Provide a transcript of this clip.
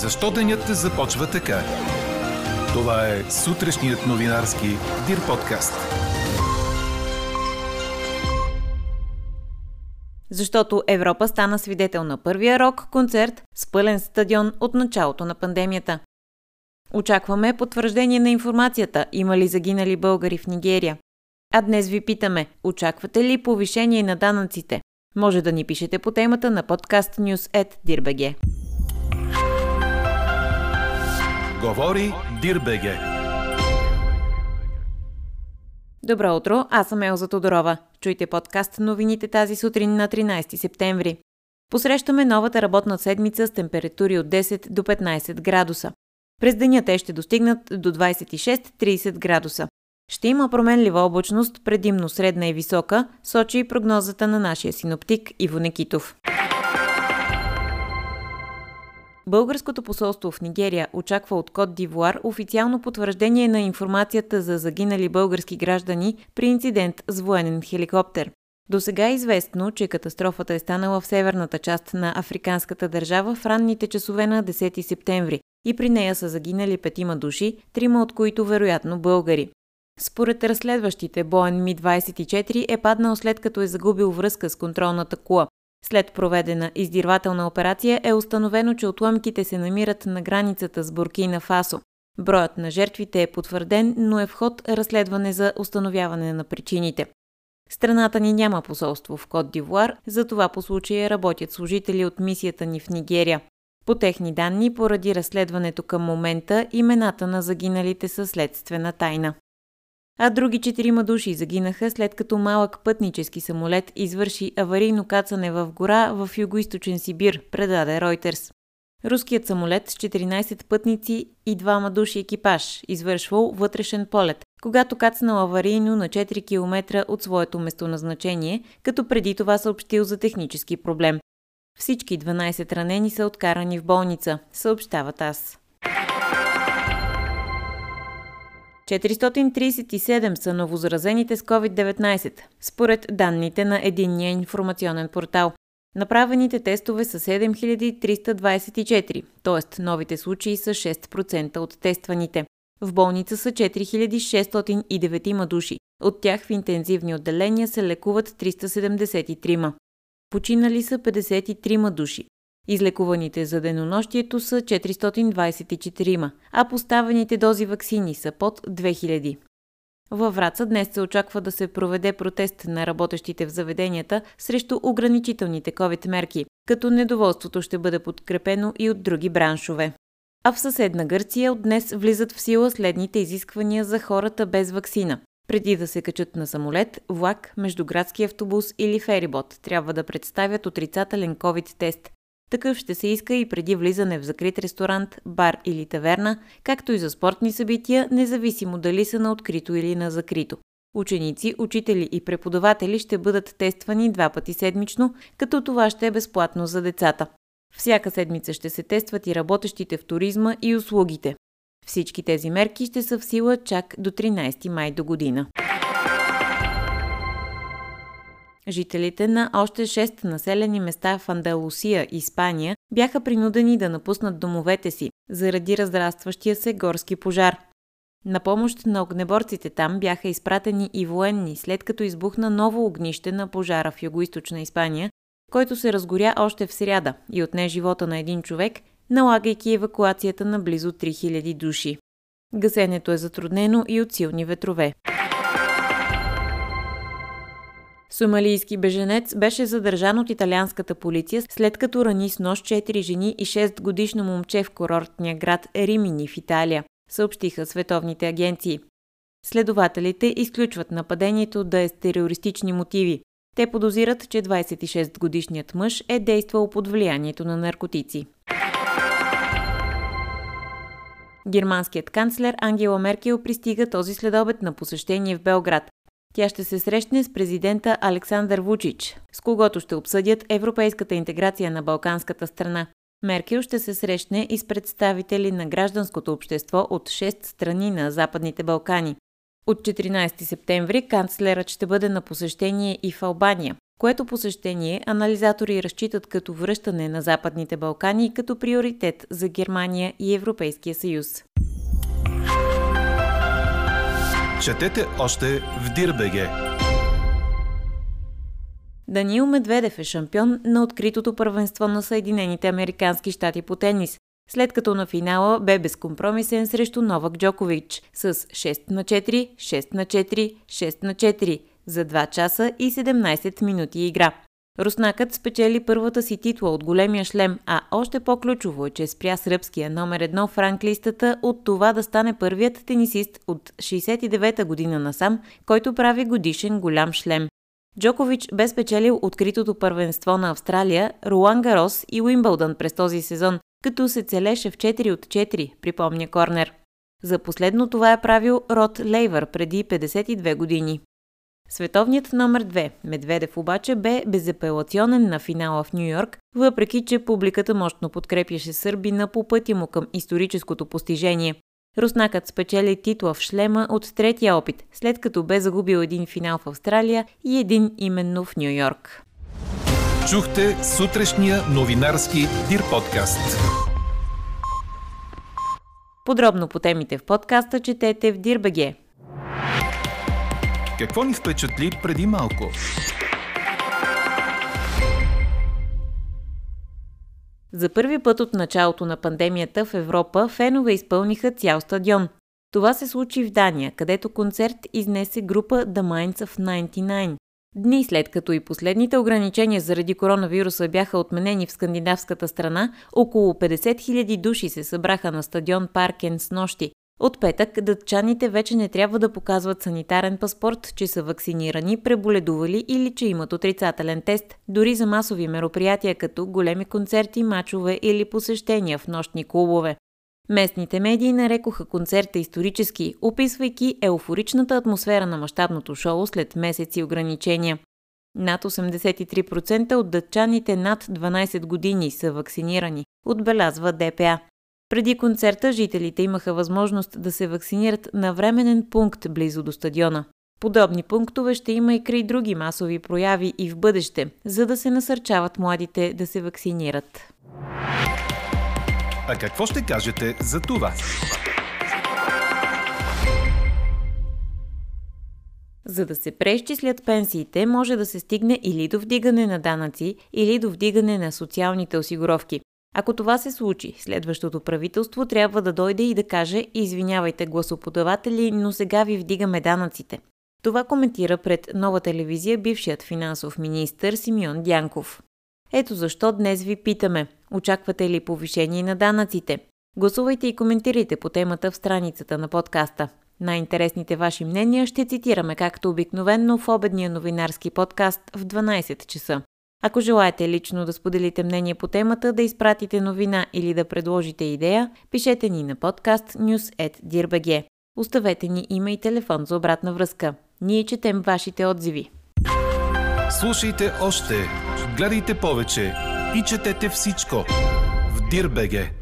Защо денят започва така? Това е сутрешният новинарски Дир подкаст. Защото Европа стана свидетел на първия рок-концерт с пълен стадион от началото на пандемията. Очакваме потвърждение на информацията, има ли загинали българи в Нигерия. А днес ви питаме, очаквате ли повишение на данъците? Може да ни пишете по темата на подкаст News Говори Дирбеге. Добро утро, аз съм Елза Тодорова. Чуйте подкаст новините тази сутрин на 13 септември. Посрещаме новата работна седмица с температури от 10 до 15 градуса. През деня те ще достигнат до 26-30 градуса. Ще има променлива облачност, предимно средна и висока, сочи и прогнозата на нашия синоптик Иво Некитов. Българското посолство в Нигерия очаква от Кот Дивуар официално потвърждение на информацията за загинали български граждани при инцидент с военен хеликоптер. До сега е известно, че катастрофата е станала в северната част на африканската държава в ранните часове на 10 септември и при нея са загинали петима души, трима от които вероятно българи. Според разследващите, Боен Ми-24 е паднал след като е загубил връзка с контролната кула. След проведена издирвателна операция е установено, че отломките се намират на границата с Буркина Фасо. Броят на жертвите е потвърден, но е в ход разследване за установяване на причините. Страната ни няма посолство в Кот Дивуар, затова по случая работят служители от мисията ни в Нигерия. По техни данни, поради разследването към момента, имената на загиналите са следствена тайна а други четирима души загинаха след като малък пътнически самолет извърши аварийно кацане в гора в югоисточен Сибир, предаде Ройтерс. Руският самолет с 14 пътници и двама души екипаж извършвал вътрешен полет, когато кацнал аварийно на 4 км от своето местоназначение, като преди това съобщил за технически проблем. Всички 12 ранени са откарани в болница, съобщават аз. 437 са новозаразените с COVID-19, според данните на Единния информационен портал. Направените тестове са 7324, т.е. новите случаи са 6% от тестваните. В болница са 4609 души. От тях в интензивни отделения се лекуват 373. Починали са 53 души. Излекуваните за денонощието са 424, а поставените дози вакцини са под 2000. Във Враца днес се очаква да се проведе протест на работещите в заведенията срещу ограничителните COVID мерки, като недоволството ще бъде подкрепено и от други браншове. А в съседна Гърция от днес влизат в сила следните изисквания за хората без вакцина. Преди да се качат на самолет, влак, междуградски автобус или ферибот трябва да представят отрицателен COVID-тест. Такъв ще се иска и преди влизане в закрит ресторант, бар или таверна, както и за спортни събития, независимо дали са на открито или на закрито. Ученици, учители и преподаватели ще бъдат тествани два пъти седмично, като това ще е безплатно за децата. Всяка седмица ще се тестват и работещите в туризма и услугите. Всички тези мерки ще са в сила чак до 13 май до година. Жителите на още 6 населени места в Андалусия, Испания, бяха принудени да напуснат домовете си заради разрастващия се горски пожар. На помощ на огнеборците там бяха изпратени и военни, след като избухна ново огнище на пожара в югоизточна Испания, който се разгоря още в сряда и отне живота на един човек, налагайки евакуацията на близо 3000 души. Гасенето е затруднено и от силни ветрове. Сомалийски беженец беше задържан от италианската полиция след като рани с нощ 4 жени и 6 годишно момче в курортния град Римини в Италия, съобщиха световните агенции. Следователите изключват нападението да е с терористични мотиви. Те подозират, че 26-годишният мъж е действал под влиянието на наркотици. Германският канцлер Ангела Меркел пристига този следобед на посещение в Белград. Тя ще се срещне с президента Александър Вучич, с когото ще обсъдят европейската интеграция на балканската страна. Меркел ще се срещне и с представители на гражданското общество от 6 страни на Западните Балкани. От 14 септември канцлерът ще бъде на посещение и в Албания, което посещение анализатори разчитат като връщане на Западните Балкани като приоритет за Германия и Европейския съюз. Четете още в Дирбеге. Даниил Медведев е шампион на откритото първенство на Съединените Американски щати по тенис, след като на финала бе безкомпромисен срещу Новак Джокович с 6 на 4, 6 на 4, 6 на 4 за 2 часа и 17 минути игра. Руснакът спечели първата си титла от големия шлем, а още по-ключово е, че спря сръбския номер едно в ранглистата от това да стане първият тенисист от 69-та година насам, който прави годишен голям шлем. Джокович бе спечелил откритото първенство на Австралия, Руан Гарос и Уимбълдън през този сезон, като се целеше в 4 от 4, припомня Корнер. За последно това е правил Род Лейвър преди 52 години. Световният номер 2, Медведев обаче, бе безапелационен на финала в Нью Йорк, въпреки че публиката мощно подкрепяше Сърбина по пътя му към историческото постижение. Руснакът спечели титла в шлема от третия опит, след като бе загубил един финал в Австралия и един именно в Нью Йорк. Чухте сутрешния новинарски Дир подкаст. Подробно по темите в подкаста четете в Дирбеге. Какво ни впечатли преди малко? За първи път от началото на пандемията в Европа фенове изпълниха цял стадион. Това се случи в Дания, където концерт изнесе група The Minds of 99. Дни след като и последните ограничения заради коронавируса бяха отменени в скандинавската страна, около 50 000 души се събраха на стадион Паркен с нощи. От петък дътчаните вече не трябва да показват санитарен паспорт, че са вакцинирани, преболедували или че имат отрицателен тест, дори за масови мероприятия като големи концерти, мачове или посещения в нощни клубове. Местните медии нарекоха концерта исторически, описвайки еуфоричната атмосфера на мащабното шоу след месеци ограничения. Над 83% от дъчаните над 12 години са вакцинирани, отбелязва ДПА. Преди концерта жителите имаха възможност да се вакцинират на временен пункт близо до стадиона. Подобни пунктове ще има и край други масови прояви и в бъдеще, за да се насърчават младите да се вакцинират. А какво ще кажете за това? За да се преизчислят пенсиите, може да се стигне или до вдигане на данъци, или до вдигане на социалните осигуровки. Ако това се случи, следващото правителство трябва да дойде и да каже извинявайте гласоподаватели, но сега ви вдигаме данъците. Това коментира пред нова телевизия бившият финансов министр Симеон Дянков. Ето защо днес ви питаме, очаквате ли повишение на данъците? Гласувайте и коментирайте по темата в страницата на подкаста. Най-интересните ваши мнения ще цитираме както обикновенно в обедния новинарски подкаст в 12 часа. Ако желаете лично да споделите мнение по темата, да изпратите новина или да предложите идея, пишете ни на подкаст news.dirbg. Оставете ни има и телефон за обратна връзка. Ние четем вашите отзиви. Слушайте още, гледайте повече и четете всичко в Дирбеге.